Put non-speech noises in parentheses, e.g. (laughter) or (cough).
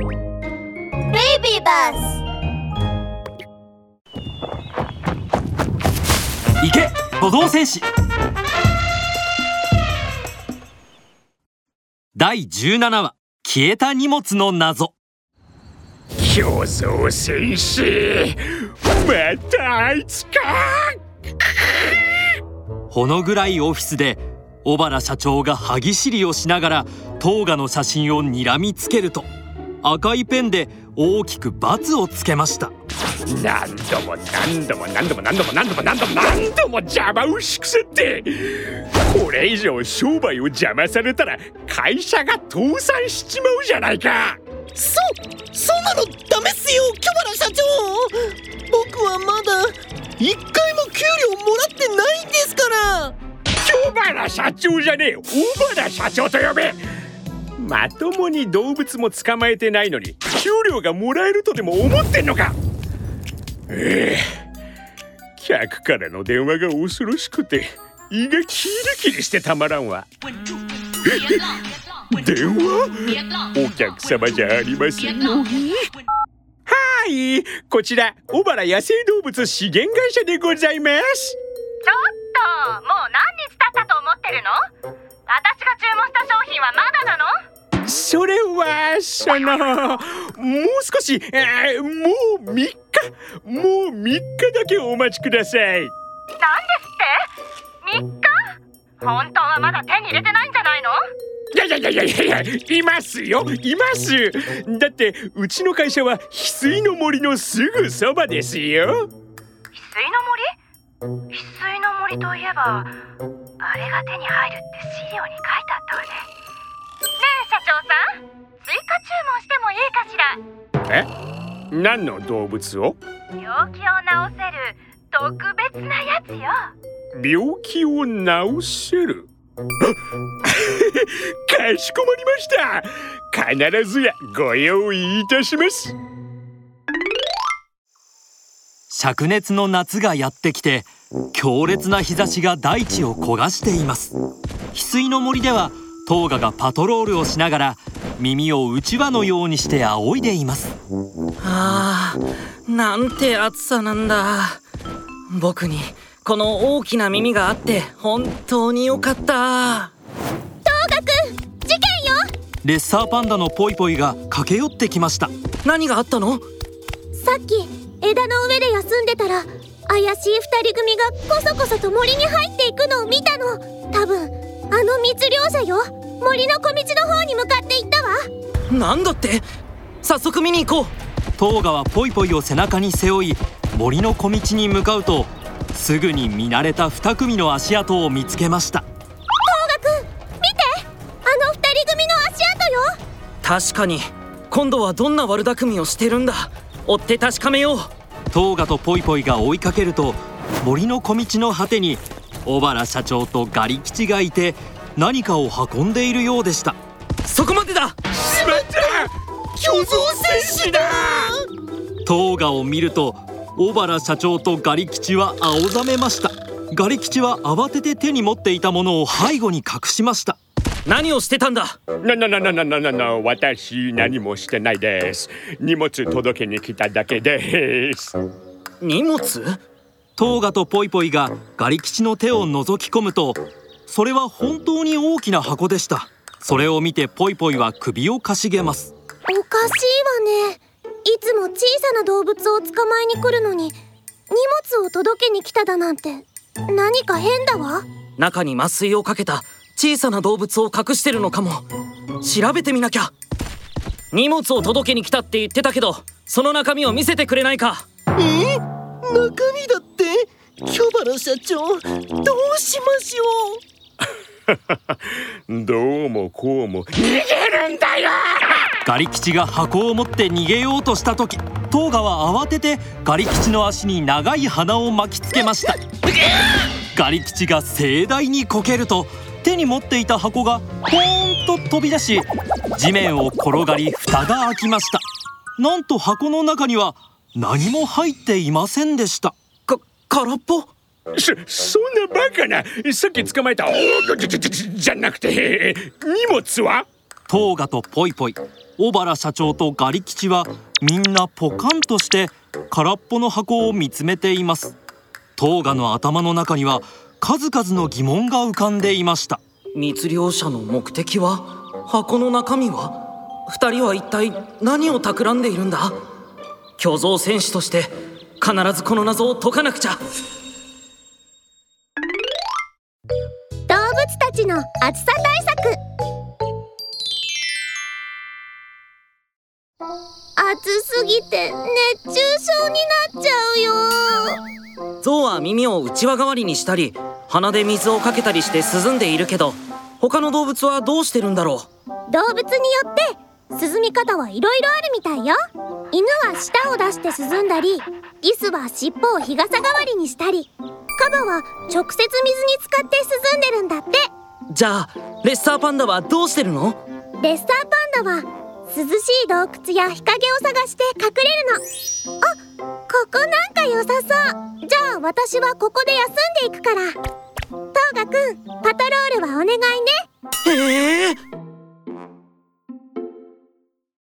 ベイビーバス行け歩道戦士。第17話消えた荷物の謎。競争戦士またあいつか。ほの暗いオフィスで小原社長が歯ぎしりをしながらトーガの写真を睨みつけると赤いペンで大きく×をつけました。何度も何度も何度も何度も何度も何度も何度も邪魔をしくせってこれ以上商売を邪魔されたら会社が倒産しちまうじゃないかそそんなのダメっすよキョバラ社長僕はまだ一回も給料もらってないんですから小原社長じゃねえ小原社長と呼べまともに動物も捕まえてないのに給料がもらえるとでも思ってんのか？ええ。客からの電話が恐ろしくて胃がキリキリしてたまらんわ。電話？お客様じゃありませんよはい。こちら小原野生動物資源会社でございます。ちょっともう何日経ったと思ってるの？私が注文した商品はまだなの。それはそのもう少し、えーもう3日もう3日だけお待ちください。何ですって？3日？本当はまだ手に入れてないんじゃないの？いやいやいやいやいやいますよいます。だってうちの会社は翡翠の森のすぐそばですよ。翡翠の森？翡翠の森といえばあれが手に入るって資料に書いてあったわねねえ？何の動物を？病気を治せる特別なやつよ。病気を治せる？あ (laughs) かしこまりました。必ずやご用意いたします。灼熱の夏がやってきて強烈な日差しが大地を焦がしています。翡翠の森ではトーガがパトロールをしながら耳をうちわのようにして仰いでいます。あーなんて暑さなんだ。僕にこの大きな耳があって本当に良かった。事件よ。レッサーパンダのポイポイが駆け寄ってきました。何があったの？さっき枝の上で休んでたら怪しい二人組がこそこそと森に入っていくのを見たの。多分あの密漁者よ森の小道の方に向かって行ったわ。なんだって？早速見に行こトーガはポイポイを背中に背負い森の小道に向かうとすぐに見慣れた2組の足跡を見つけました。トーガくん見て！あの二人組の足跡よ。う確かに今度はどんな悪巧みをしてるんだ？追って確かめよう。トーガとポイポイが追いかけると森の小道の果てに小原社長とガリ吉がいて何かを運んでいるようでした。そこまでだ！しまった！巨像戦士だ！トーガを見ると小原社長とガリ吉は青ざめました。ガリ吉は慌てて手に持っていたものを背後に隠しました。何をしてたんだ？なななななななな私何もしてないです荷物届けに来ただけです荷物トーガとポイポイがガリ吉の手を覗き込むとそれは本当に大きな箱でした。それを見てポイポイは首をかしげます。おかしいわね。いつも小さな動物を捕まえに来るのに荷物を届けに来ただなんて何か変だわ。中に麻酔をかけた小さな動物を隠してるのかも。調べてみなきゃ。荷物を届けに来たって言ってたけどその中身を見せてくれないか。え？中身だって？キョバラ社長どうしましょう (laughs) どうもこうも。逃げるんだよ！ガリ吉が箱を持って逃げようとした時トーガは慌ててガリ吉の足に長い鼻を巻きつけました。ガリ吉が盛大にこけると手に持っていた箱がポーンと飛び出し地面を転がり蓋が開きました。なんと箱の中には何も入っていませんでした。か空っぽ？そそんなバカなさっき捕まえたおーじゃじゃじゃじゃなくて荷物は？トーガとポイポイ。小原社長とガリ吉はみんなポカンとして空っぽの箱を見つめています。トーガの頭の中には数々の疑問が浮かんでいました。密漁者の目的は？箱の中身は？二人は一体何を企んでいるんだ？巨像戦士として必ずこの謎を解かなくちゃたちの暑さ対策。暑すぎて熱中症になっちゃうよ。象は耳を内輪代わりにしたり鼻で水をかけたりして涼んでいるけど他の動物はどうしてるんだろ動物によって涼み方はいろいろあるみたいよ。犬は舌を出して涼んだりリスは尻尾を日傘代わりにしたりカバは直接水に浸かって涼んでるんだって。うじゃあレッサーパンダはどうしてるの？レッサーパンダは涼しい洞窟や日陰を探して隠れるの。あここなんか良さそう。じゃあ私はここで休んでいくから。トーガくんパトロールはお願いね。へえ